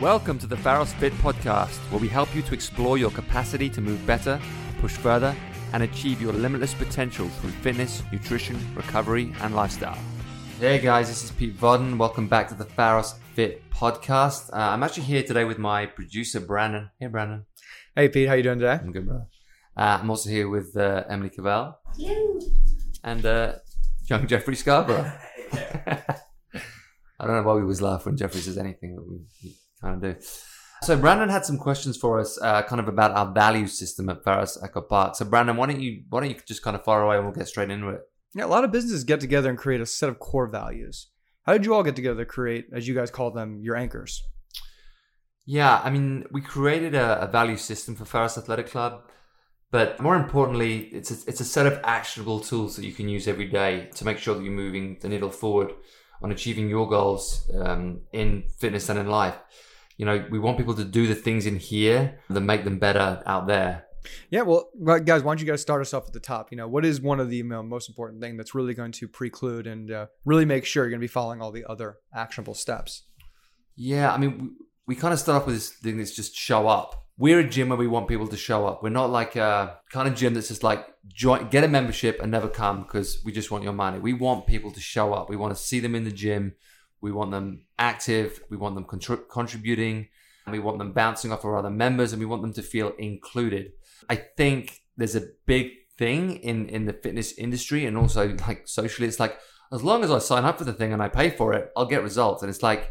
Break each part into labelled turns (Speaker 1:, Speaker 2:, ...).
Speaker 1: Welcome to the Pharos Fit podcast, where we help you to explore your capacity to move better, push further, and achieve your limitless potential through fitness, nutrition, recovery, and lifestyle. Hey guys, this is Pete Vodden. Welcome back to the Pharos Fit podcast. Uh, I'm actually here today with my producer Brandon. Hey Brandon.
Speaker 2: Hey Pete, how you doing today?
Speaker 1: I'm good, bro. Uh, I'm also here with uh, Emily Cavell and uh, young Jeffrey Scarborough. I don't know why we always laugh when Jeffrey says anything, but we, we kind of do. So Brandon had some questions for us, uh, kind of about our value system at Pharos Echo Park. So Brandon, why don't you why don't you just kind of fire away and we'll get straight into it.
Speaker 2: Yeah, a lot of businesses get together and create a set of core values. How did you all get together to create, as you guys call them, your anchors?
Speaker 1: Yeah, I mean, we created a, a value system for Pharos Athletic Club, but more importantly, it's a, it's a set of actionable tools that you can use every day to make sure that you're moving the needle forward on achieving your goals um, in fitness and in life. You know, we want people to do the things in here that make them better out there.
Speaker 2: Yeah, well, guys, why don't you guys start us off at the top? You know, what is one of the most important thing that's really going to preclude and uh, really make sure you're going to be following all the other actionable steps?
Speaker 1: Yeah, I mean, we, we kind of start off with this thing that's just show up. We're a gym where we want people to show up. We're not like a kind of gym that's just like join, get a membership and never come because we just want your money. We want people to show up. We want to see them in the gym. We want them active. We want them contri- contributing. We want them bouncing off our other members, and we want them to feel included. I think there's a big thing in in the fitness industry and also like socially. It's like as long as I sign up for the thing and I pay for it, I'll get results. And it's like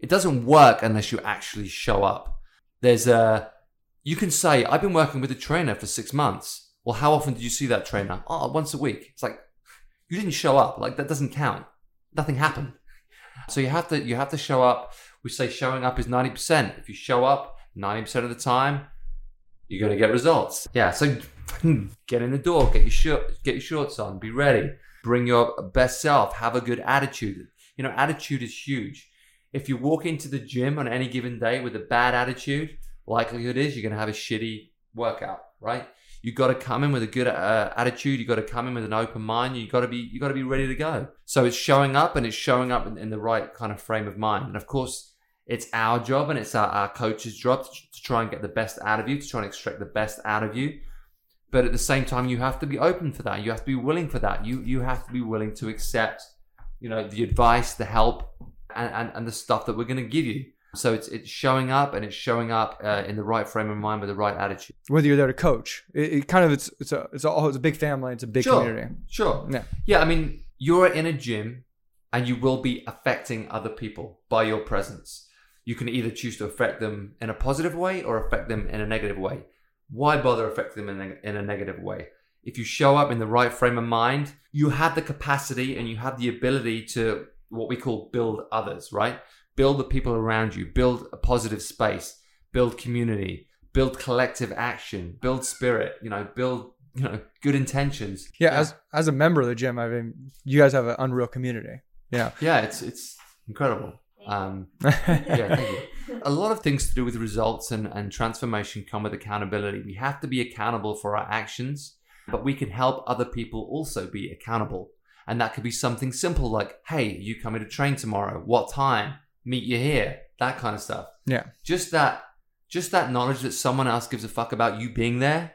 Speaker 1: it doesn't work unless you actually show up. There's a you can say I've been working with a trainer for six months. Well, how often did you see that trainer? Oh, once a week. It's like you didn't show up. Like that doesn't count. Nothing happened. So you have to you have to show up. We say showing up is ninety percent. If you show up ninety percent of the time, you're gonna get results. Yeah. So get in the door, get your shirt, get your shorts on, be ready, bring your best self, have a good attitude. You know, attitude is huge. If you walk into the gym on any given day with a bad attitude, likelihood is you're gonna have a shitty workout, right? You got to come in with a good uh, attitude. You got to come in with an open mind. You got to be you got to be ready to go. So it's showing up, and it's showing up in, in the right kind of frame of mind. And of course, it's our job and it's our, our coach's job to, to try and get the best out of you, to try and extract the best out of you. But at the same time, you have to be open for that. You have to be willing for that. You you have to be willing to accept, you know, the advice, the help, and, and, and the stuff that we're going to give you. So it's it's showing up and it's showing up uh, in the right frame of mind with the right attitude.
Speaker 2: Whether you're there to coach, it, it kind of it's it's a it's a it's a big family. It's a big
Speaker 1: Sure.
Speaker 2: community.
Speaker 1: Sure.
Speaker 2: Yeah.
Speaker 1: Yeah, I mean, you're in a gym and you will be affecting other people by your presence. You can either choose to affect them in a positive way or affect them in a negative way. Why bother affecting them in a, in a negative way? If you show up in the right frame of mind, you have the capacity and you have the ability to what we call build others, right? Build the people around you, build a positive space, build community, build collective action, build spirit, you know, build, you know, good intentions.
Speaker 2: Yeah, as as a member of the gym, I mean, you guys have an unreal community. Yeah.
Speaker 1: Yeah, it's it's incredible. Um, yeah, thank you. A lot of things to do with results and, and transformation come with accountability. We have to be accountable for our actions, but we can help other people also be accountable. And that could be something simple like, hey, you coming to train tomorrow? What time? Meet you here. That kind of stuff.
Speaker 2: Yeah.
Speaker 1: Just that just that knowledge that someone else gives a fuck about you being there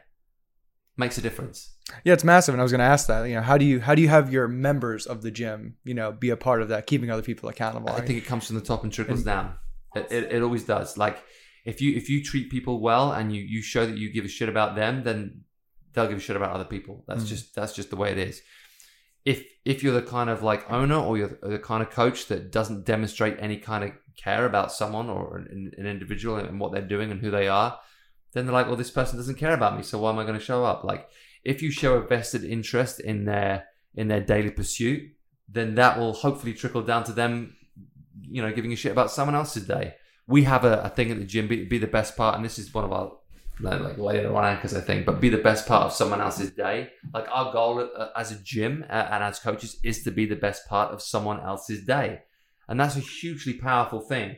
Speaker 1: makes a difference.
Speaker 2: Yeah, it's massive, and I was going to ask that. You know, how do you how do you have your members of the gym, you know, be a part of that, keeping other people accountable?
Speaker 1: I think it comes from the top and trickles down. It, it, it always does. Like if you if you treat people well and you you show that you give a shit about them, then they'll give a shit about other people. That's
Speaker 2: Mm.
Speaker 1: just that's just the way it is. If if you're the kind of like owner or you're the kind of coach that doesn't demonstrate any kind of care about someone or an, an individual and what they're doing and who they are, then they're like, well, this person doesn't care about me, so why am I going to show up? Like if you show a vested interest in their in their daily pursuit, then that will hopefully trickle down to them, you know, giving a shit about someone else's day. We have a, a thing at the gym, be, be the best part, and this is one of our like like later on anchors, I think, but be the best part of someone else's day. Like our goal uh, as a gym uh, and as coaches is to be the best part of someone else's day, and that's a hugely powerful thing.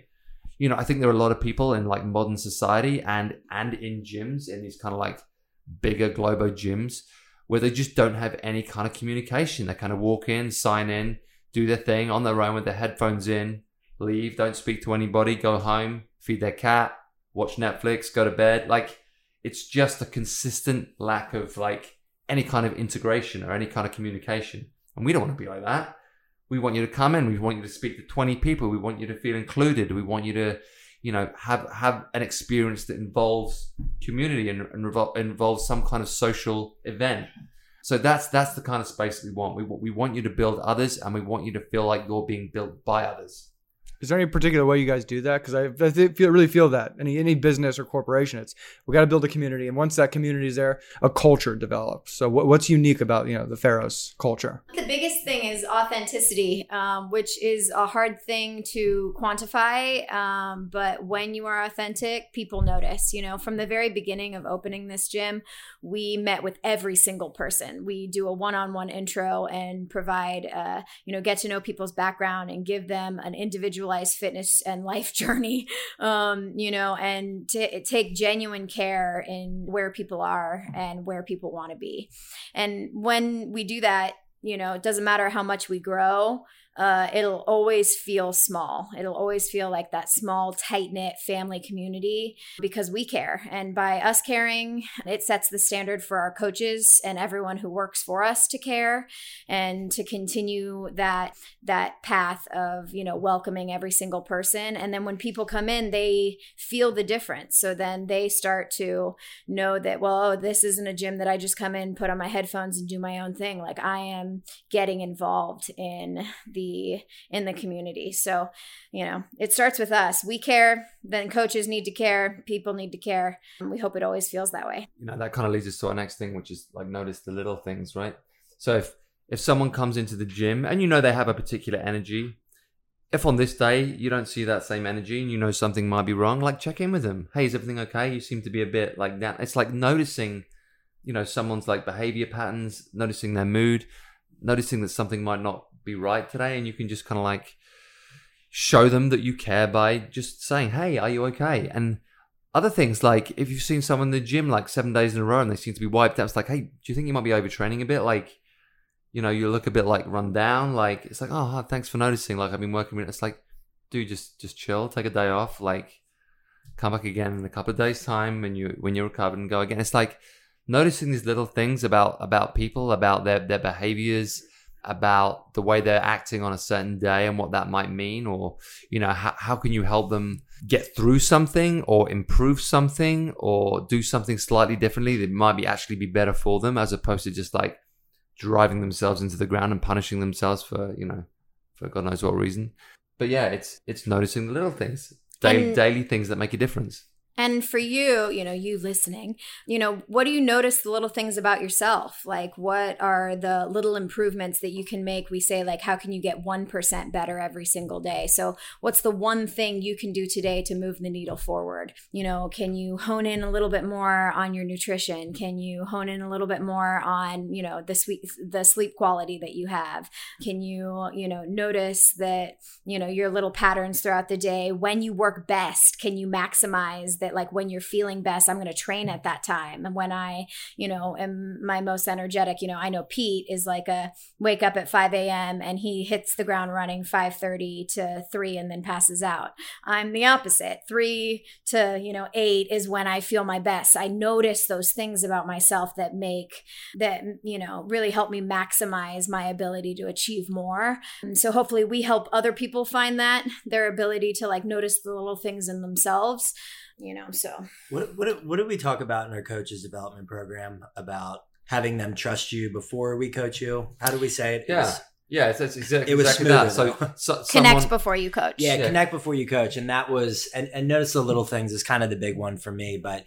Speaker 1: You know, I think there are a lot of people in like modern society and and in gyms in these kind of like bigger globo gyms where they just don't have any kind of communication. They kind of walk in, sign in, do their thing on their own with their headphones in, leave, don't speak to anybody, go home, feed their cat, watch Netflix, go to bed. Like it's just a consistent lack of like any kind of integration or any kind of communication. And we don't want to be like that. We want you to come in. We want you to speak to 20 people. We want you to feel included. We want you to, you know, have have an experience that involves community and, and revol- involves some kind of social event. So that's that's the kind of space we want. We we want you to build others, and we want you to feel like you're being built by others.
Speaker 2: Is there any particular way you guys do that? Because I, I feel, really feel that any any business or corporation, it's we got to build a community, and once that community is there, a culture develops. So what, what's unique about you know the Pharos culture?
Speaker 3: The biggest thing is authenticity, um, which is a hard thing to quantify. Um, but when you are authentic, people notice. You know, from the very beginning of opening this gym, we met with every single person. We do a one-on-one intro and provide, uh, you know, get to know people's background and give them an individual individualized fitness and life journey, um, you know, and to take genuine care in where people are and where people want to be. And when we do that, you know, it doesn't matter how much we grow uh, it'll always feel small. It'll always feel like that small, tight knit family community because we care. And by us caring, it sets the standard for our coaches and everyone who works for us to care and to continue that that path of you know welcoming every single person. And then when people come in, they feel the difference. So then they start to know that well, oh, this isn't a gym that I just come in, put on my headphones, and do my own thing. Like I am getting involved in the the in the community. So, you know, it starts with us. We care, then coaches need to care, people need to care. And we hope it always feels that way.
Speaker 1: You know, that kind of leads us to our next thing, which is like notice the little things, right? So if if someone comes into the gym and you know they have a particular energy, if on this day you don't see that same energy and you know something might be wrong, like check in with them. Hey, is everything okay? You seem to be a bit like that. It's like noticing, you know, someone's like behavior patterns, noticing their mood, noticing that something might not be right today and you can just kind of like show them that you care by just saying hey are you okay and other things like if you've seen someone in the gym like seven days in a row and they seem to be wiped out it's like hey do you think you might be overtraining a bit like you know you look a bit like run down like it's like oh thanks for noticing like i've been working with it. it's like dude just just chill take a day off like come back again in a couple of days time when you when you're recovered and go again it's like noticing these little things about about people about their their behaviors about the way they're acting on a certain day and what that might mean or you know how, how can you help them get through something or improve something or do something slightly differently that might be actually be better for them as opposed to just like driving themselves into the ground and punishing themselves for you know for god knows what reason. But yeah it's it's noticing the little things daily, and, daily things that make a difference
Speaker 3: and for you, you know, you listening, you know, what do you notice the little things about yourself? Like, what are the little improvements that you can make? We say, like, how can you get 1% better every single day? So, what's the one thing you can do today to move the needle forward? You know, can you hone in a little bit more on your nutrition? Can you hone in a little bit more on, you know, the sweet, the sleep quality that you have? Can you, you know, notice that, you know, your little patterns throughout the day when you work best? Can you maximize that like when you're feeling best i'm going to train at that time. And when i you know am my most energetic you know i know pete is like a wake up at 5 a.m and he hits the ground running 5.30 to 3 and then passes out. I'm the opposite. 3 to you know 8 is when i feel my best. I notice those things about myself that make that you know really help me maximize my ability to achieve more. And so hopefully we help other people find that their ability to like notice the little things in themselves you know so
Speaker 4: what what what did we talk about in our coaches development program about having them trust you before we coach you how do we say it
Speaker 1: yeah yeah, it's, it's exactly, it was exactly that. So,
Speaker 3: so connect someone, before you coach.
Speaker 4: Yeah, yeah, connect before you coach, and that was and, and notice the little things is kind of the big one for me. But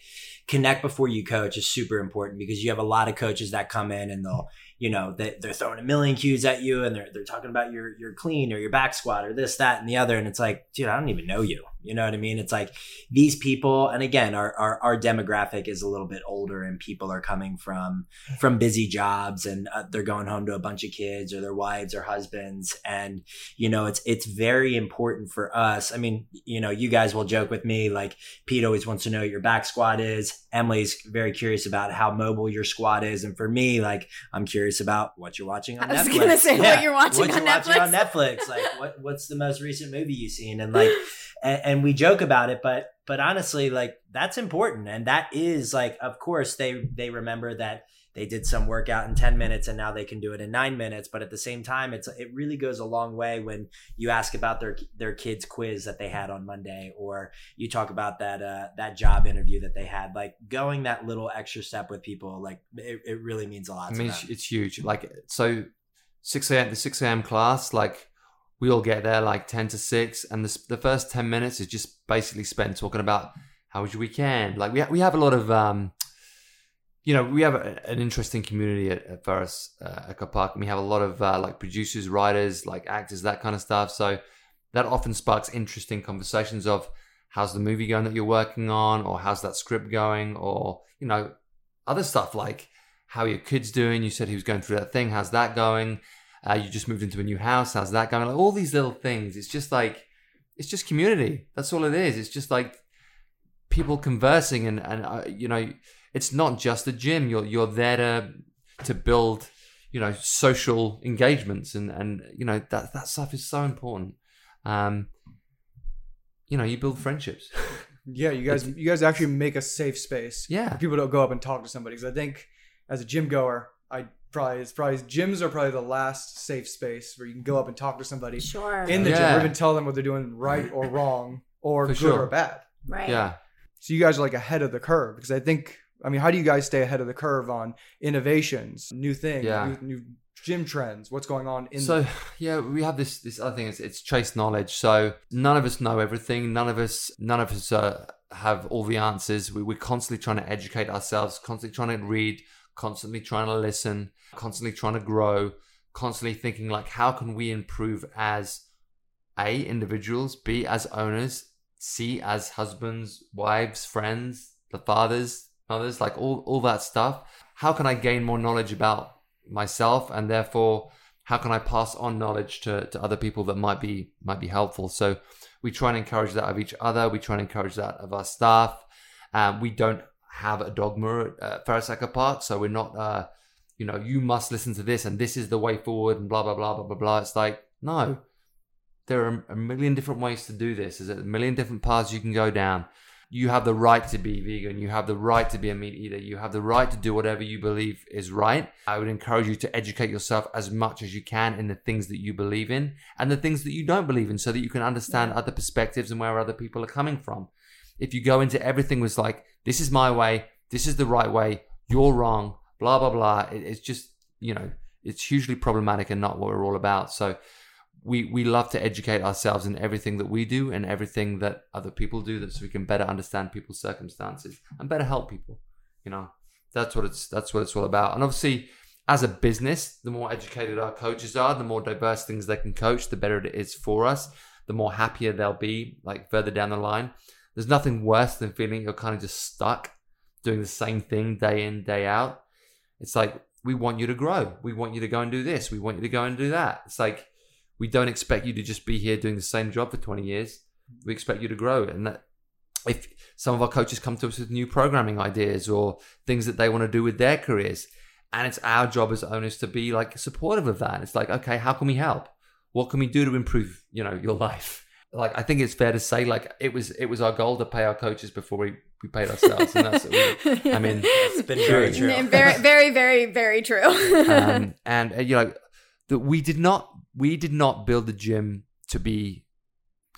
Speaker 4: connect before you coach is super important because you have a lot of coaches that come in and they'll you know they, they're throwing a million cues at you and they're, they're talking about your your clean or your back squat or this that and the other. And it's like dude i don't even know you. You know what i mean? It's like these people and again our, our, our demographic is a little bit older and people are coming from from busy jobs and uh, they're going home to a bunch of kids or their wives or husbands. And you know it's it's very important for us. I mean you know you guys will joke with me like pete always wants to know what your back squat is. Emily's very curious about how mobile your squat is, and for me, like I'm curious about what you're watching on Netflix.
Speaker 3: I was gonna say what you're watching
Speaker 4: what
Speaker 3: on
Speaker 4: you're watching on
Speaker 3: Netflix.
Speaker 4: Netflix. Like what what's the most recent movie you've seen? And like, and, and we joke about it, but but honestly, like that's important, and that is like, of course, they they remember that they did some workout in 10 minutes and now they can do it in nine minutes but at the same time it's it really goes a long way when you ask about their their kids quiz that they had on monday or you talk about that uh that job interview that they had like going that little extra step with people like it, it really means a lot
Speaker 1: I
Speaker 4: to
Speaker 1: mean,
Speaker 4: them.
Speaker 1: it's, it's huge. Like, so 6 a.m., the 6 a.m. class, like, we all get there like 10 to 6, and the, the first 10 minutes is just basically spent talking about how was your weekend. Like, we, ha- we have a lot of, um, you know, we have a, an interesting community at, at Pharos uh, Echo Park, and we have a lot of uh, like producers, writers, like actors, that kind of stuff. So that often sparks interesting conversations of how's the movie going that you're working on, or how's that script going, or, you know, other stuff like how are your kids doing? You said he was going through that thing. How's that going? Uh, you just moved into a new house. How's that going? Like all these little things. It's just like it's just community. That's all it is. It's just like people conversing and and uh, you know it's not just a gym. You're you're there to to build you know social engagements and and you know that that stuff is so important. Um, you know, you build friendships.
Speaker 2: Yeah, you guys, you guys actually make a safe space.
Speaker 1: Yeah.
Speaker 2: for people to go up and talk to somebody. Because I think, as a gym goer, I probably it's probably gyms are probably the last safe space where you can go up and talk to somebody
Speaker 3: Sure.
Speaker 2: in the
Speaker 1: Yeah.
Speaker 2: gym, or even tell them what they're doing right or wrong, or
Speaker 1: For
Speaker 2: good
Speaker 1: sure.
Speaker 2: or bad.
Speaker 3: right.
Speaker 1: yeah.
Speaker 2: So you guys are like ahead of the curve because I think I mean, how do you guys stay ahead of the curve on innovations, new things,
Speaker 1: Yeah.
Speaker 2: new, new gym trends? What's going on in
Speaker 1: so yeah we have this this other thing it's, it's chase knowledge so none of us know everything none of us none of us uh, have all the answers we, we're constantly trying to educate ourselves constantly trying to read constantly trying to listen constantly trying to grow constantly thinking like how can we improve as a individuals b as owners c as husbands wives friends the fathers mothers like all all that stuff how can i gain more knowledge about myself and therefore how can I pass on knowledge to, to other people that might be might be helpful? So we try and encourage that of each other. We try and encourage that of our staff. Um, we don't have a dogma at uh, Pharos Park, so we're not, uh, you know, you must listen to this and this is the way forward and blah blah blah blah blah blah. It's like no, there are a million different ways to do this. There's a million different paths you can go down. You have the right to be vegan. You have the right to be a meat eater. You have the right to do whatever you believe is right. I would encourage you to educate yourself as much as you can in the things that you believe in and the things that you don't believe in so that you can understand other perspectives and where other people are coming from. If you go into everything with like, this is my way, this is the right way, you're wrong, blah, blah, blah, it, it's just, you know, it's hugely problematic and not what we're all about. So, we we love to educate ourselves in everything that we do and everything that other people do that so we can better understand people's circumstances and better help people you know? That's what it's that's what it's all about. And obviously as a business the more educated our coaches are the more diverse things they can coach the better it is for us the more happier they'll be like further down the line. There's nothing worse than feeling you're kind of just stuck doing the same thing day in day out. It's like we want you to grow. We want you to go and do this. We want you to go and do that. It's like we don't expect you to just be here doing the same job for 20 years. We expect you to grow. And that if some of our coaches come to us with new programming ideas or things that they want to do with their careers, and it's our job as owners to be like supportive of that. It's like, okay, how can we help? What can we do to improve, you know, your life? Like I think it's fair to say, like it was it was our goal to pay our coaches before we, we paid ourselves. And that's what we, I mean,
Speaker 4: it's been very true.
Speaker 3: very, very, very, very true.
Speaker 1: um, and uh, you know that we did not we did not build the gym to be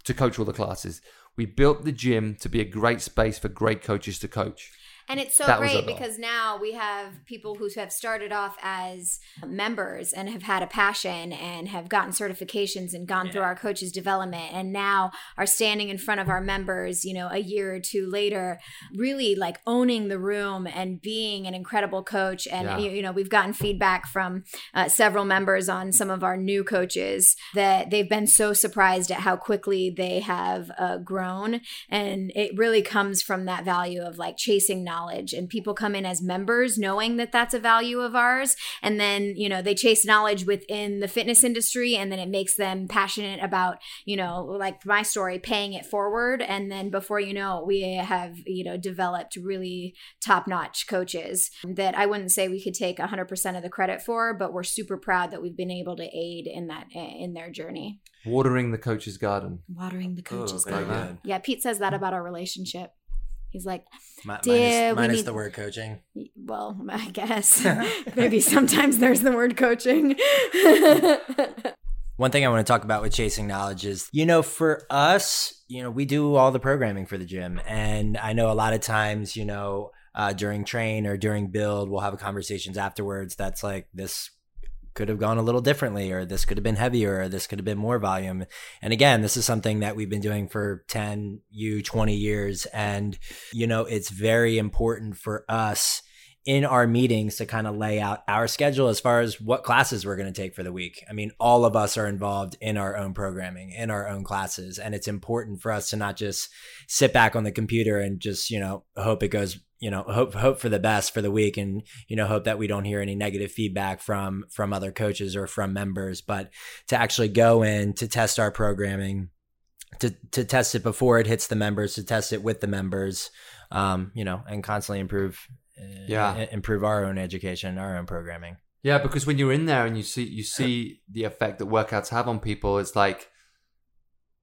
Speaker 1: to coach all the classes. We built the gym to be a great space for great coaches to coach.
Speaker 3: And it's so
Speaker 1: That
Speaker 3: great because now we have people who have started off as members and have had a passion and have gotten certifications and gone through our coaches development and now are standing in front of our members, you know, a year or two later, really like owning the room and being an incredible coach. And,
Speaker 1: Yeah.
Speaker 3: you, you know, we've gotten feedback from uh, several members on some of our new coaches that they've been so surprised at how quickly they have uh, grown. And it really comes from that value of like chasing knowledge knowledge. And people come in as members knowing that that's a value of ours. And then you know they chase knowledge within the fitness industry and then it makes them passionate about you know like my story paying it forward. And then before you know it, we have you know developed really top-notch coaches that i wouldn't say we could take 100% of the credit for but we're super proud that we've been able to aid in that in their journey.
Speaker 1: Watering the coach's garden.
Speaker 3: watering the oh, coach's
Speaker 4: very
Speaker 3: garden. yeah pete says that mm. about our relationship he's like
Speaker 4: Mi-
Speaker 3: Dear,
Speaker 4: minus,
Speaker 3: we
Speaker 4: minus
Speaker 3: need-
Speaker 4: the word coaching.
Speaker 3: well i guess maybe sometimes there's the word coaching
Speaker 4: One thing I want to talk about with chasing knowledge is, you know, for us, you know, we do all the programming for the gym. And I know a lot of times, you know, uh, during train or during build, we'll have conversations afterwards that's like, this could have gone a little differently, or this could have been heavier, or this could have been more volume. And again, this is something that we've been doing for 10, you 20 years. And, you know, it's very important for us in our meetings to kind of lay out our schedule as far as what classes we're going to take for the week. I mean, all of us are involved in our own programming, in our own classes, and it's important for us to not just sit back on the computer and just, you know, hope it goes, you know, hope hope for the best for the week and, you know, hope that we don't hear any negative feedback from from other coaches or from members, but to actually go in to test our programming to to test it before it hits the members, to test it with the members, um, you know, and constantly improve, uh,
Speaker 1: Yeah.
Speaker 4: improve our own education, our own programming.
Speaker 1: Yeah, because when you're in there and you see you see the effect that workouts have on people, it's like,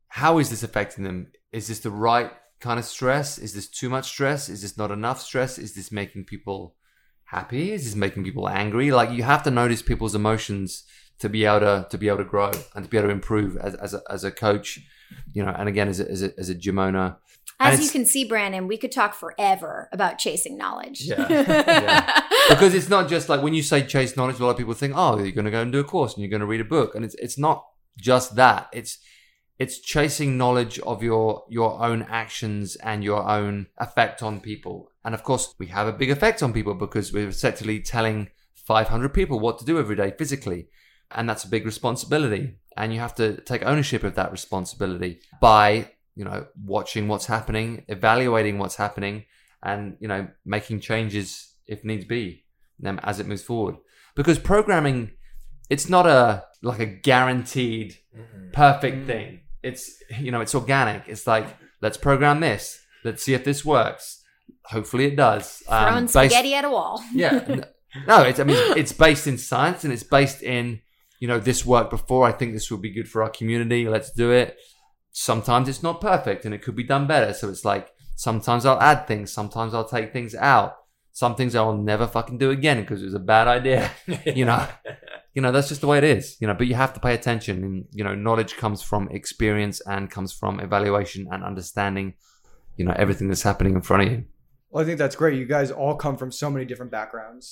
Speaker 1: how is this affecting them? Is this the right kind of stress? Is this too much stress? Is this not enough stress? Is this making people happy? Is this making people angry? Like you have to notice people's emotions to be able to to be able to grow and to be able to improve as as a, as a coach, you know. And again, as a, as a, as a gym owner,
Speaker 3: As you can see, Brandon, we could talk forever about chasing knowledge.
Speaker 1: Yeah, yeah. because it's not just like when you say chase knowledge, a lot of people think, oh, you're going to go and do a course and you're going to read a book, and it's it's not just that. It's it's chasing knowledge of your your own actions and your own effect on people. And of course, we have a big effect on people because we're effectively telling 500 people what to do every day physically, and that's a big responsibility. And you have to take ownership of that responsibility by you know watching what's happening, evaluating what's happening, and you know making changes if needs be um, as it moves forward because programming it's not a like a guaranteed perfect thing it's you know it's organic. It's like let's program this. Let's see if this works. Hopefully it does. Um,
Speaker 3: Throwing
Speaker 1: based-
Speaker 3: spaghetti at a wall.
Speaker 1: yeah. No it's i mean it's based in science and it's based in you know this worked before. I think this would be good for our community. Let's do it. Sometimes it's not perfect and it could be done better. So it's like sometimes i'll add things. Sometimes i'll take things out. Some things i'll never fucking do again because it was a bad idea you know you know that's just the way it is you know but you have to pay attention and you know knowledge comes from experience and comes from evaluation and understanding you know everything that's happening in front of you
Speaker 2: Well, I think that's great. You guys all come from so many different backgrounds,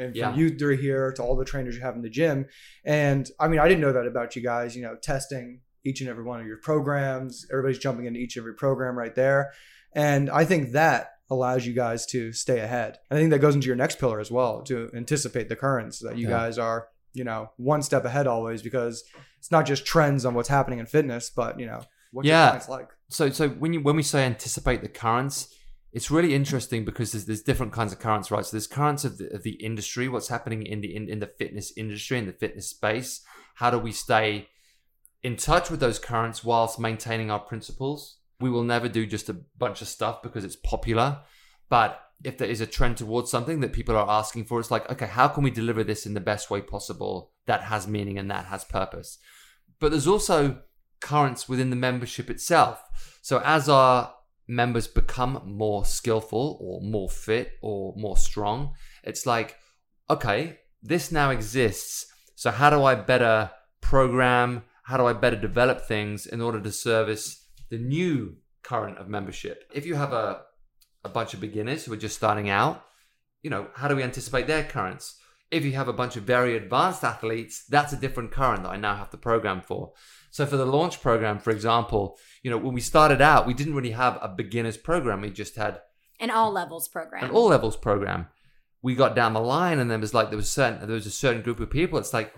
Speaker 2: and from
Speaker 1: Yeah.
Speaker 2: you three here to all the trainers you have in the gym. And I mean, I didn't know that about you guys. You know, testing each and every one of your programs. Everybody's jumping into each and every program right there, and I think that allows you guys to stay ahead. I think that goes into your next pillar as well to anticipate the currents that you
Speaker 1: Yeah.
Speaker 2: guys are. You know, one step ahead always because it's not just trends on what's happening in fitness, but you know what
Speaker 1: Yeah.
Speaker 2: your clients like.
Speaker 1: so so when you when we say anticipate the currents it's really interesting because there's, there's different kinds of currents right so there's currents of the, of the industry what's happening in the in, in the fitness industry in the fitness space how do we stay in touch with those currents whilst maintaining our principles we will never do just a bunch of stuff because it's popular but if there is a trend towards something that people are asking for it's like okay how can we deliver this in the best way possible that has meaning and that has purpose but there's also currents within the membership itself. So as our members become more skillful or more fit or more strong, it's like, okay, this now exists. So how do I better program? How do I better develop things in order to service the new current of membership? If you have a, a bunch of beginners who are just starting out, you know, how do we anticipate their currents? If you have a bunch of very advanced athletes, that's a different current that I now have to program for. So for the launch program, for example, you know, when we started out, we didn't really have a beginners program. We just had
Speaker 3: An all levels program.
Speaker 1: an all levels program. We got down the line and there was like there was certain there was a certain group of people. It's like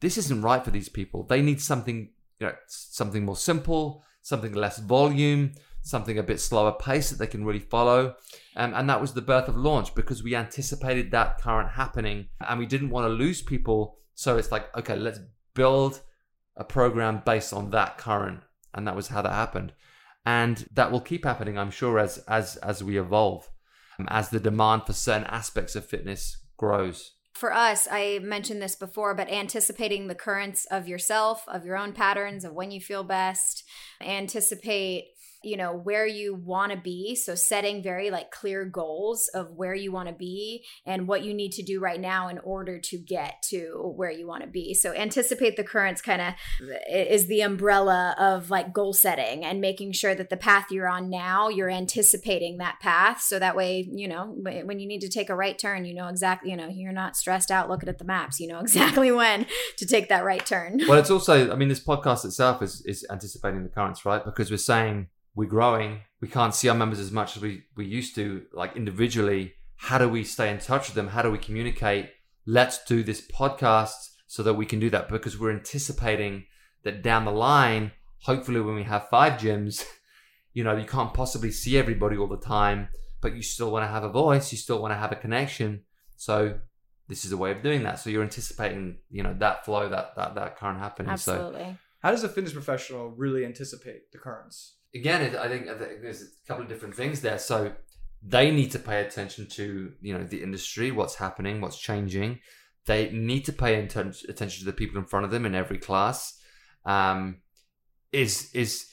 Speaker 1: this isn't right for these people. They need something, you know, something more simple, something less volume, something a bit slower pace that they can really follow. Um, and that was the birth of launch because we anticipated that current happening and we didn't want to lose people. So it's like, okay, let's build a program based on that current. And that was how that happened. And that will keep happening, I'm sure, as as as we evolve, um, as the demand for certain aspects of fitness grows
Speaker 3: for us, I mentioned this before, but anticipating the currents of yourself, of your own patterns, of when you feel best, anticipate you know where you want to be. So setting very like clear goals of where you want to be and what you need to do right now in order to get to where you want to be. So anticipate the currents kind of is the umbrella of like goal setting and making sure that the path you're on now you're anticipating that path. So that way you know when you need to take a right turn you know exactly you know you're not stressed out looking at the maps. You know exactly when to take that right turn.
Speaker 1: Well it's also i mean this podcast itself is is anticipating the currents right? Because we're saying we're growing. We can't see our members as much as we, we used to, like individually. How do we stay in touch with them? How do we communicate? Let's do this podcast so that we can do that because we're anticipating that down the line, hopefully, when we have five gyms, you know, you can't possibly see everybody all the time, but you still want to have a voice, you still want to have a connection. So this is a way of doing that. So you're anticipating, you know, that flow, that that that current happening.
Speaker 3: Absolutely.
Speaker 1: So
Speaker 2: how does a fitness professional really anticipate the currents?
Speaker 1: Again, I, think, there's a couple of different things there. So they need to pay attention to you know the industry, what's happening, what's changing. They need to pay attention to the people in front of them in every class. Um, is is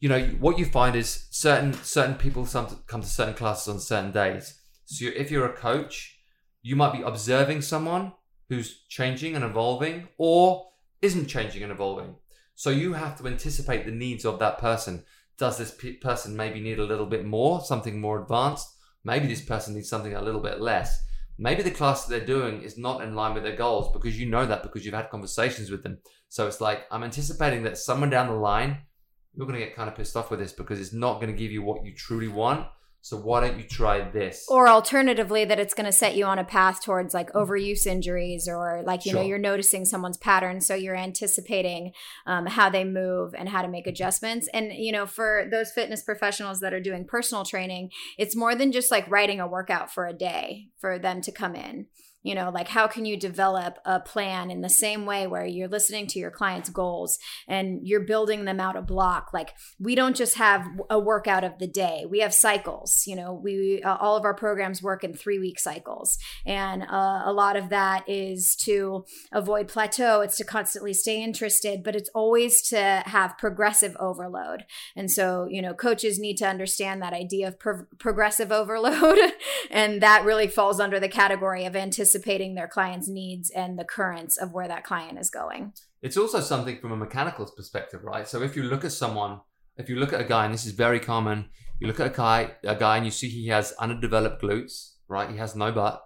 Speaker 1: you know what you find is certain certain people come to certain classes on certain days. So if you're a coach, you might be observing someone who's changing and evolving, or isn't changing and evolving. So you have to anticipate the needs of that person does this pe- person maybe need a little bit more, something more advanced? Maybe this person needs something a little bit less. Maybe the class that they're doing is not in line with their goals because you know that because you've had conversations with them. So it's like, I'm anticipating that someone down the line, you're going to get kind of pissed off with this because it's not going to give you what you truly want. So why don't you try this?
Speaker 3: Or alternatively, that it's going to set you on a path towards like overuse injuries, or like you sure. know you're noticing someone's pattern, so you're anticipating um, how they move and how to make adjustments. And you know, for those fitness professionals that are doing personal training, it's more than just like writing a workout for a day for them to come in you know like how can you develop a plan in the same way where you're listening to your clients goals and you're building them out a block? Like we don't just have a workout of the day. We have cycles you know we uh, all of our programs work in three week cycles. And uh, a lot of that is to avoid plateau. It's to constantly stay interested but it's always to have progressive overload. And so you know coaches need to understand that idea of pro- progressive overload and that really falls under the category of anticipating anticipating their client's needs and the currents of where that client is going.
Speaker 1: It's also something from a mechanical perspective, right? So if you look at someone, if you look at a guy, and this is very common, you look at a guy, a guy, and you see he has underdeveloped glutes, right? He has no butt.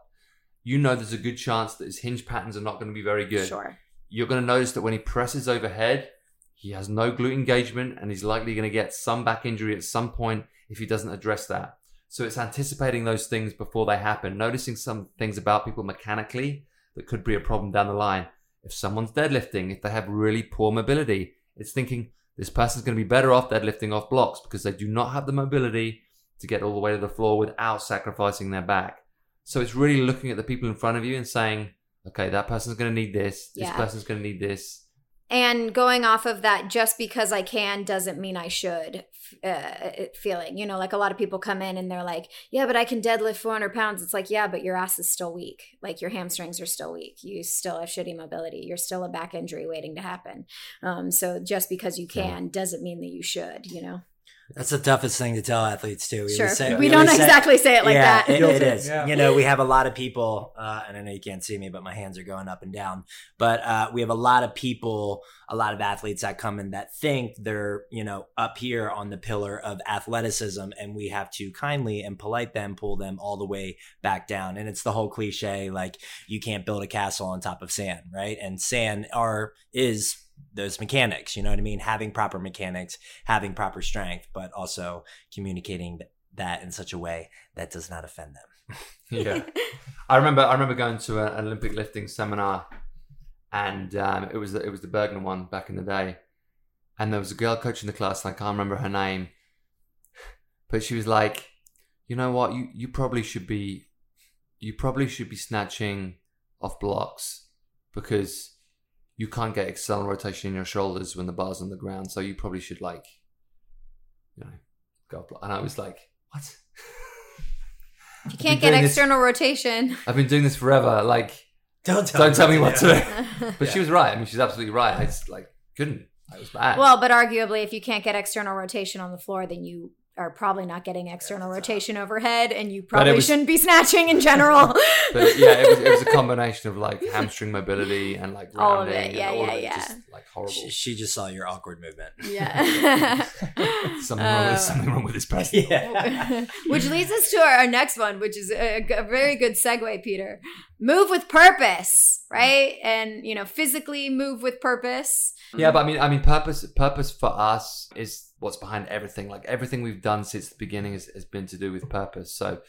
Speaker 1: You know there's a good chance that his hinge patterns are not going to be very good.
Speaker 3: Sure.
Speaker 1: You're going to notice that when he presses overhead, he has no glute engagement, and he's likely going to get some back injury at some point if he doesn't address that. So it's anticipating those things before they happen, noticing some things about people mechanically that could be a problem down the line. If someone's deadlifting, if they have really poor mobility, it's thinking this person's going to be better off deadlifting off blocks because they do not have the mobility to get all the way to the floor without sacrificing their back. So it's really looking at the people in front of you and saying, okay, that person's going to need this, this yeah. person's going to need this
Speaker 3: and going off of that just because i can doesn't mean i should uh, feeling you know like a lot of people come in and they're like yeah but i can deadlift 400 pounds. It's like yeah but your ass is still weak. Like your hamstrings are still weak. You still have shitty mobility. You're still a back injury waiting to happen. Um, so just because you can doesn't mean that you should you know
Speaker 4: that's the toughest thing to tell athletes too.
Speaker 3: We sure, say, we, we, don't exactly say, it like
Speaker 4: yeah,
Speaker 3: that.
Speaker 4: It, it is. Yeah. You know, we have a lot of people, uh, and I know you can't see me, but my hands are going up and down. But uh, we have a lot of people, a lot of athletes that come in that think they're, you know, up here on the pillar of athleticism, and we have to kindly and polite them, pull them all the way back down. And it's the whole cliche, like you can't build a castle on top of sand, right? And sand are is those mechanics you know what i mean? Having proper mechanics having proper strength but also communicating that in such a way that does not offend them.
Speaker 1: Yeah. I remember i remember going to an olympic lifting seminar and um, it was it was the Burgener one back in the day. And there was a girl coaching the class and i can't remember her name but she was like, you know what, you you probably should be, you probably should be snatching off blocks because you can't get external rotation in your shoulders when the bar's on the ground. So you probably should like, you know, go up. And I was like, what?
Speaker 3: If you can't get
Speaker 1: doing this-
Speaker 3: external rotation.
Speaker 1: I've been doing this forever. Like,
Speaker 4: Don't tell,
Speaker 1: don't tell me what to
Speaker 4: do.
Speaker 1: do. But she was right. I mean, she's absolutely right. I just like couldn't. I was bad.
Speaker 3: well, but arguably, if you can't get external rotation on the floor, then you are probably not getting external rotation overhead, and you probably
Speaker 1: was-
Speaker 3: shouldn't be snatching in general.
Speaker 1: But yeah, it was, it was a combination of like hamstring mobility and like
Speaker 3: All of it. Yeah,
Speaker 1: and all
Speaker 3: yeah,
Speaker 1: of it
Speaker 3: yeah.
Speaker 1: just like horrible.
Speaker 4: She, she just saw your awkward movement.
Speaker 3: yeah.
Speaker 1: Something wrong with
Speaker 3: Uh,
Speaker 1: something wrong with this person.
Speaker 4: Yeah.
Speaker 3: which leads us to our, our next one, which is a, a very good segue, Peter. Move with purpose, right? And you know, physically move with purpose.
Speaker 1: Yeah, but I mean, I mean, purpose, purpose for us is what's behind everything. Like everything we've done since the beginning has, has been to do with purpose. So,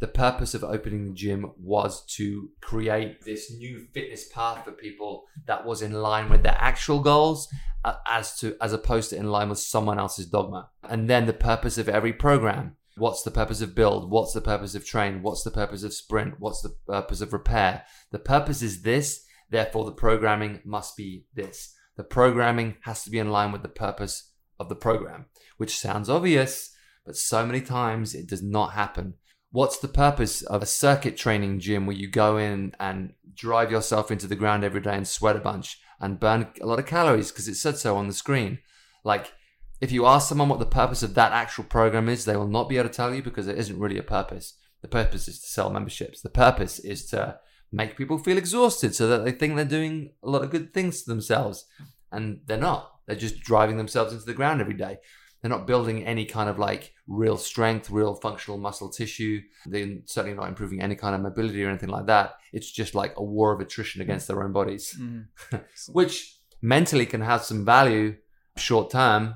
Speaker 1: the purpose of opening the gym was to create this new fitness path for people that was in line with their actual goals, uh, as to as opposed to in line with someone else's dogma. And then the purpose of every program. What's the purpose of build? What's the purpose of train? What's the purpose of sprint? What's the purpose of repair? The purpose is this, therefore the programming must be this. The programming has to be in line with the purpose of the program, which sounds obvious, but so many times it does not happen. What's the purpose of a circuit training gym where you go in and drive yourself into the ground every day and sweat a bunch and burn a lot of calories because it said so on the screen? Like, if you ask someone what the purpose of that actual program is, they will not be able to tell you because it isn't really a purpose. The purpose is to sell memberships. The purpose is to make people feel exhausted so that they think they're doing a lot of good things to themselves. And they're not. They're just driving themselves into the ground every day. They're not building any kind of like real strength, real functional muscle tissue. They're certainly not improving any kind of mobility or anything like that. It's just like a war of attrition against their own bodies,
Speaker 2: Mhm.
Speaker 1: which mentally can have some value short term,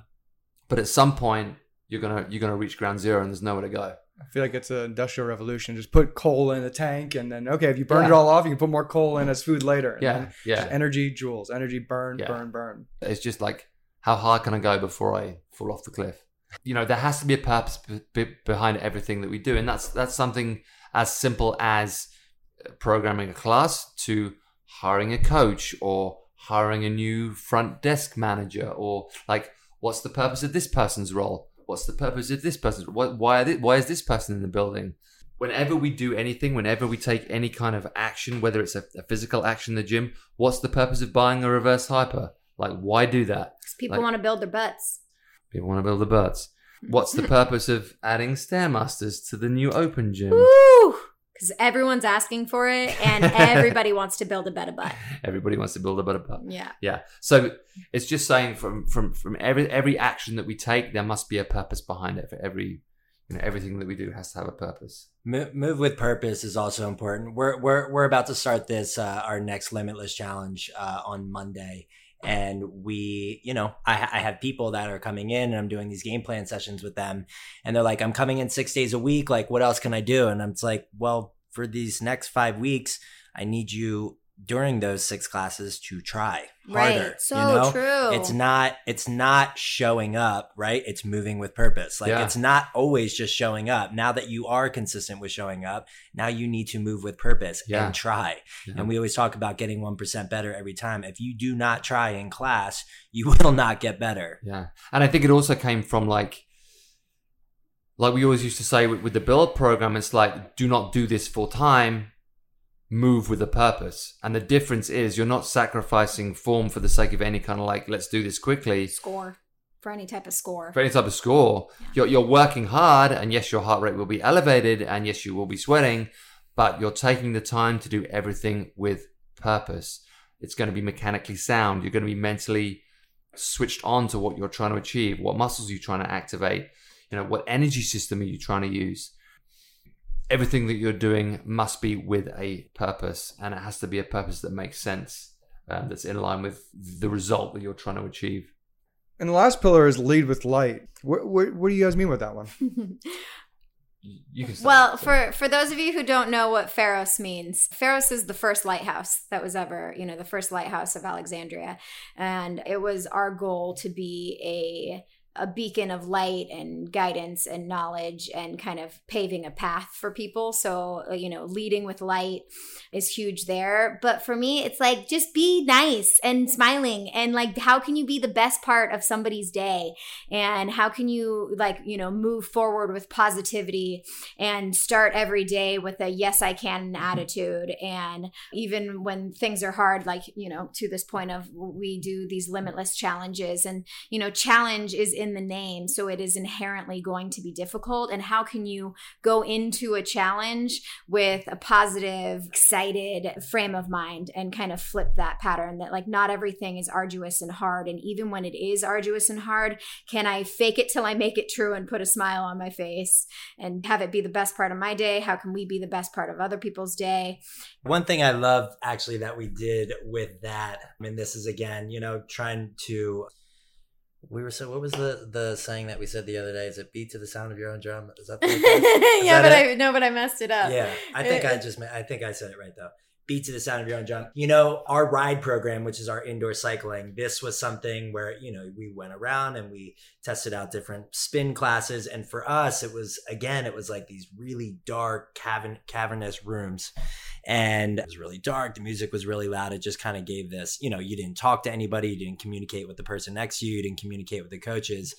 Speaker 1: but at some point you're gonna you're gonna reach ground zero and there's nowhere to go.
Speaker 2: I feel like it's an industrial revolution. Just put coal in the tank, and then okay, if you burn
Speaker 1: Yeah.
Speaker 2: it all off, you can put more coal in as food later. And
Speaker 1: Yeah, yeah.
Speaker 2: energy, joules, energy, burn,
Speaker 1: Yeah.
Speaker 2: burn, burn.
Speaker 1: It's just like, how hard can I go before I fall off the cliff? You know, there has to be a purpose be- behind everything that we do, and that's that's something as simple as programming a class to hiring a coach or hiring a new front desk manager, or like, what's the purpose of this person's role? What's the purpose of this person? Why are thi- why is this person in the building? Whenever we do anything, whenever we take any kind of action, whether it's a, a physical action in the gym, what's the purpose of buying a reverse hyper? Like, why do that?
Speaker 3: 'Cause people
Speaker 1: Like-
Speaker 3: want to build their butts.
Speaker 1: People want to build their butts. What's the purpose of adding Stairmasters to the new open gym?
Speaker 3: Woo! Because everyone's asking for it, and everybody wants to build a better butt.
Speaker 1: Everybody wants to build a better butt.
Speaker 3: Yeah.
Speaker 1: Yeah. So it's just saying from from from every every action that we take, there must be a purpose behind it. For every you know everything that we do has to have a purpose.
Speaker 4: Move, move with purpose is also important. We're we're we're about to start this uh, our next limitless challenge uh, on Monday, and we you know I, I have people that are coming in and I'm doing these game plan sessions with them, and they're like I'm coming in six days a week. Like what else can I do? And I'm like, well, for these next five weeks, I need you during those six classes to try harder.
Speaker 3: Right. So
Speaker 4: you know?
Speaker 3: true.
Speaker 4: it's not it's not showing up right it's moving with purpose like
Speaker 1: Yeah.
Speaker 4: it's not always just showing up now that you are consistent with showing up now you need to move with purpose
Speaker 1: Yeah.
Speaker 4: and try
Speaker 1: Yeah.
Speaker 4: and we always talk about getting 1% better every time if you do not try in class you will not get better
Speaker 1: Yeah, and I think it also came from like, like we always used to say with, with the build program, it's like do not do this full time, move with a purpose. And the difference is you're not sacrificing form for the sake of any kind of like let's do this quickly
Speaker 3: score for any type of score.
Speaker 1: for any type of score. You're you're working hard, and yes, your heart rate will be elevated, and yes, you will be sweating, but you're taking the time to do everything with purpose. It's going to be mechanically sound. You're going to be mentally switched on to what you're trying to achieve. What muscles you're trying to activate? You know, what energy system are you trying to use? Everything that you're doing must be with a purpose, and it has to be a purpose that makes sense, um, that's in line with the result that you're trying to achieve.
Speaker 2: And the last pillar is lead with light. What, what, what do you guys mean with that one?
Speaker 1: You you can.
Speaker 3: Well, for for those of you who don't know what Pharos means, Pharos is the first lighthouse that was ever, you know, the first lighthouse of Alexandria, and it was our goal to be a a beacon of light and guidance and knowledge and kind of paving a path for people. So, uh, you know, leading with light is huge there. But for me, it's like just be nice and smiling. And like, how can you be the best part of somebody's day? And how can you, like, you know, move forward with positivity and start every day with a yes, I can attitude? And even when things are hard, like, you know, to this point of we do these limitless challenges, and, you know, challenge is in the name. So it is inherently going to be difficult. And how can you go into a challenge with a positive, excited frame of mind and kind of flip that pattern that, like, not everything is arduous and hard. And even when it is arduous and hard, can I fake it till I make it true and put a smile on my face and have it be the best part of my day? How can we be the best part of other people's day?
Speaker 4: One thing I love actually that we did with that, I mean, this is again, you know, trying to we were so. What was the the saying that we said the other day? Is it beat to the sound of your own drum? Is that? The, is
Speaker 3: yeah,
Speaker 4: that
Speaker 3: but
Speaker 4: it?
Speaker 3: I no, but I messed it up.
Speaker 4: Yeah, I think I uh, just. I think I said it right though. Beat to the sound of your own drum. You know, our ride program, which is our indoor cycling. This was something where you know we went around and we tested out different spin classes, and for us, it was again, it was like these really dark cavern cavernous rooms and it was really dark. The music was really loud. It just kind of gave this, you know, you didn't talk to anybody, you didn't communicate with the person next to you, you didn't communicate with the coaches.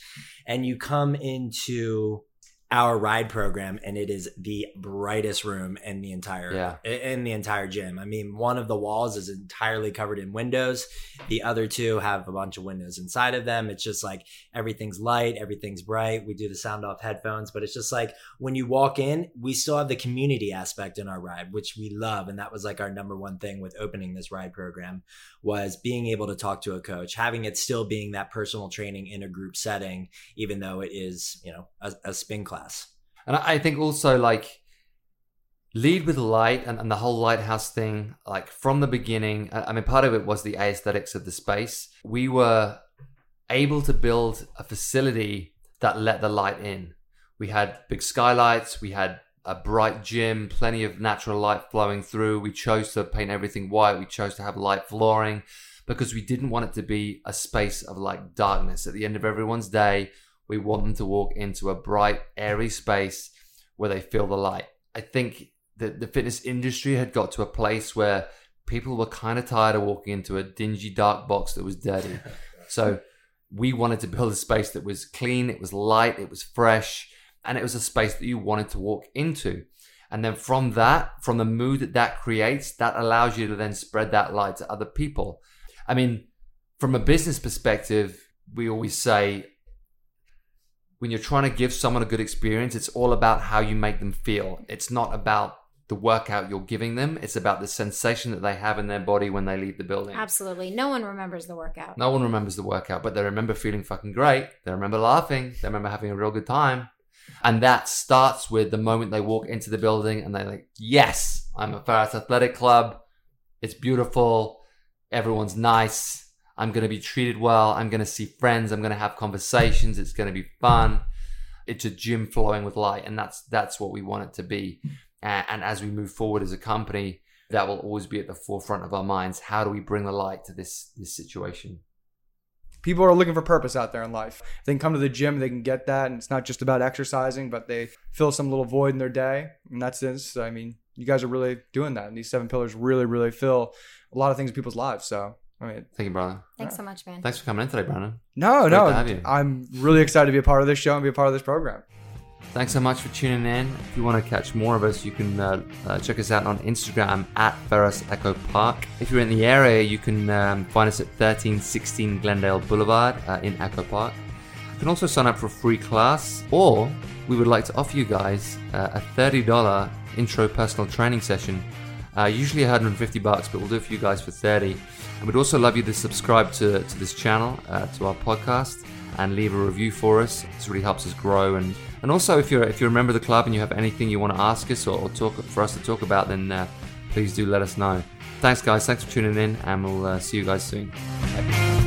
Speaker 4: And you come into our ride program and it is the brightest room in the entire
Speaker 1: Yeah.
Speaker 4: in the entire gym. I mean, one of the walls is entirely covered in windows. The other two have a bunch of windows inside of them. It's just like everything's light, everything's bright. We do the sound off headphones, but it's just like when you walk in, we still have the community aspect in our ride, which we love and that was like our number one thing with opening this ride program was being able to talk to a coach, having it still being that personal training in a group setting even though it is, you know, a, a spin class.
Speaker 1: And I think also like lead with light and, and the whole lighthouse thing, like from the beginning. I mean, part of it was the aesthetics of the space. We were able to build a facility that let the light in. We had big skylights, we had a bright gym, plenty of natural light flowing through. We chose to paint everything white, we chose to have light flooring because we didn't want it to be a space of like darkness. At the end of everyone's day, we want them to walk into a bright, airy space where they feel the light. I think that the fitness industry had got to a place where people were kind of tired of walking into a dingy, dark box that was dirty. So we wanted to build a space that was clean, it was light, it was fresh, and it was a space that you wanted to walk into. And then from that, from the mood that that creates, that allows you to then spread that light to other people. I mean, from a business perspective, we always say when you're trying to give someone a good experience, it's all about how you make them feel. It's not about the workout you're giving them, it's about the sensation that they have in their body when they leave the building.
Speaker 3: Absolutely. No one remembers the workout.
Speaker 1: No one remembers the workout, but they remember feeling fucking great. They remember laughing. They remember having a real good time. And that starts with the moment they walk into the building and they're like, yes, I'm a Pharos Athletic Club. It's beautiful. Everyone's nice. I'm going to be treated well. I'm going to see friends. I'm going to have conversations. It's going to be fun. It's a gym flowing with light. And that's, that's what we want it to be. And as we move forward as a company, that will always be at the forefront of our minds. How do we bring the light to this, this situation?
Speaker 2: people are looking for purpose out there in life. If they can come to the gym, they can get that, and it's not just about exercising, but they fill some little void in their day, and that's this. I mean, you guys are really doing that, and these seven pillars really, really fill a lot of things in people's lives. So, I mean,
Speaker 1: Thank you, Brandon.
Speaker 3: Thanks so much, man.
Speaker 1: Thanks for coming in today, Brandon.
Speaker 2: no,
Speaker 1: Great
Speaker 2: no,
Speaker 1: to have you.
Speaker 2: I'm really excited to be a part of this show and be a part of this program.
Speaker 1: Thanks so much for tuning in. If you want to catch more of us, you can uh, uh, check us out on Instagram at Pharos Echo Park. If you're in the area, you can um, find us at 1316 Glendale Boulevard uh, in Echo Park. You can also sign up for a free class, or we would like to offer you guys uh, a $30 intro personal training session. Uh, usually 150 bucks, but we'll do it for you guys for 30. And we'd also love you to subscribe to, to this channel, uh, to our podcast, and leave a review for us. This really helps us grow. And, and also, if you're if you're a member of the club and you have anything you want to ask us or, or talk for us to talk about, then uh, please do let us know. Thanks, guys. Thanks for tuning in, and we'll uh, see you guys soon. Bye.